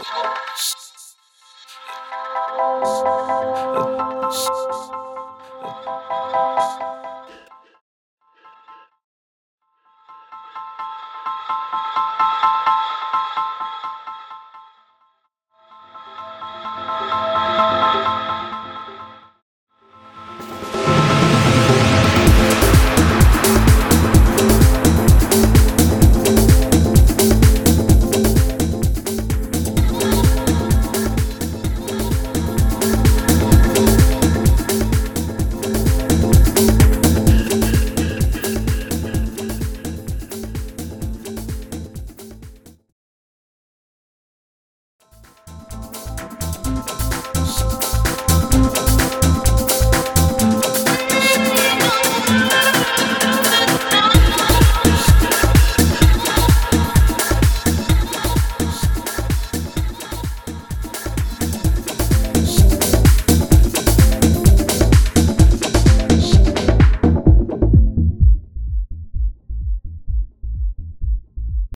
oh you.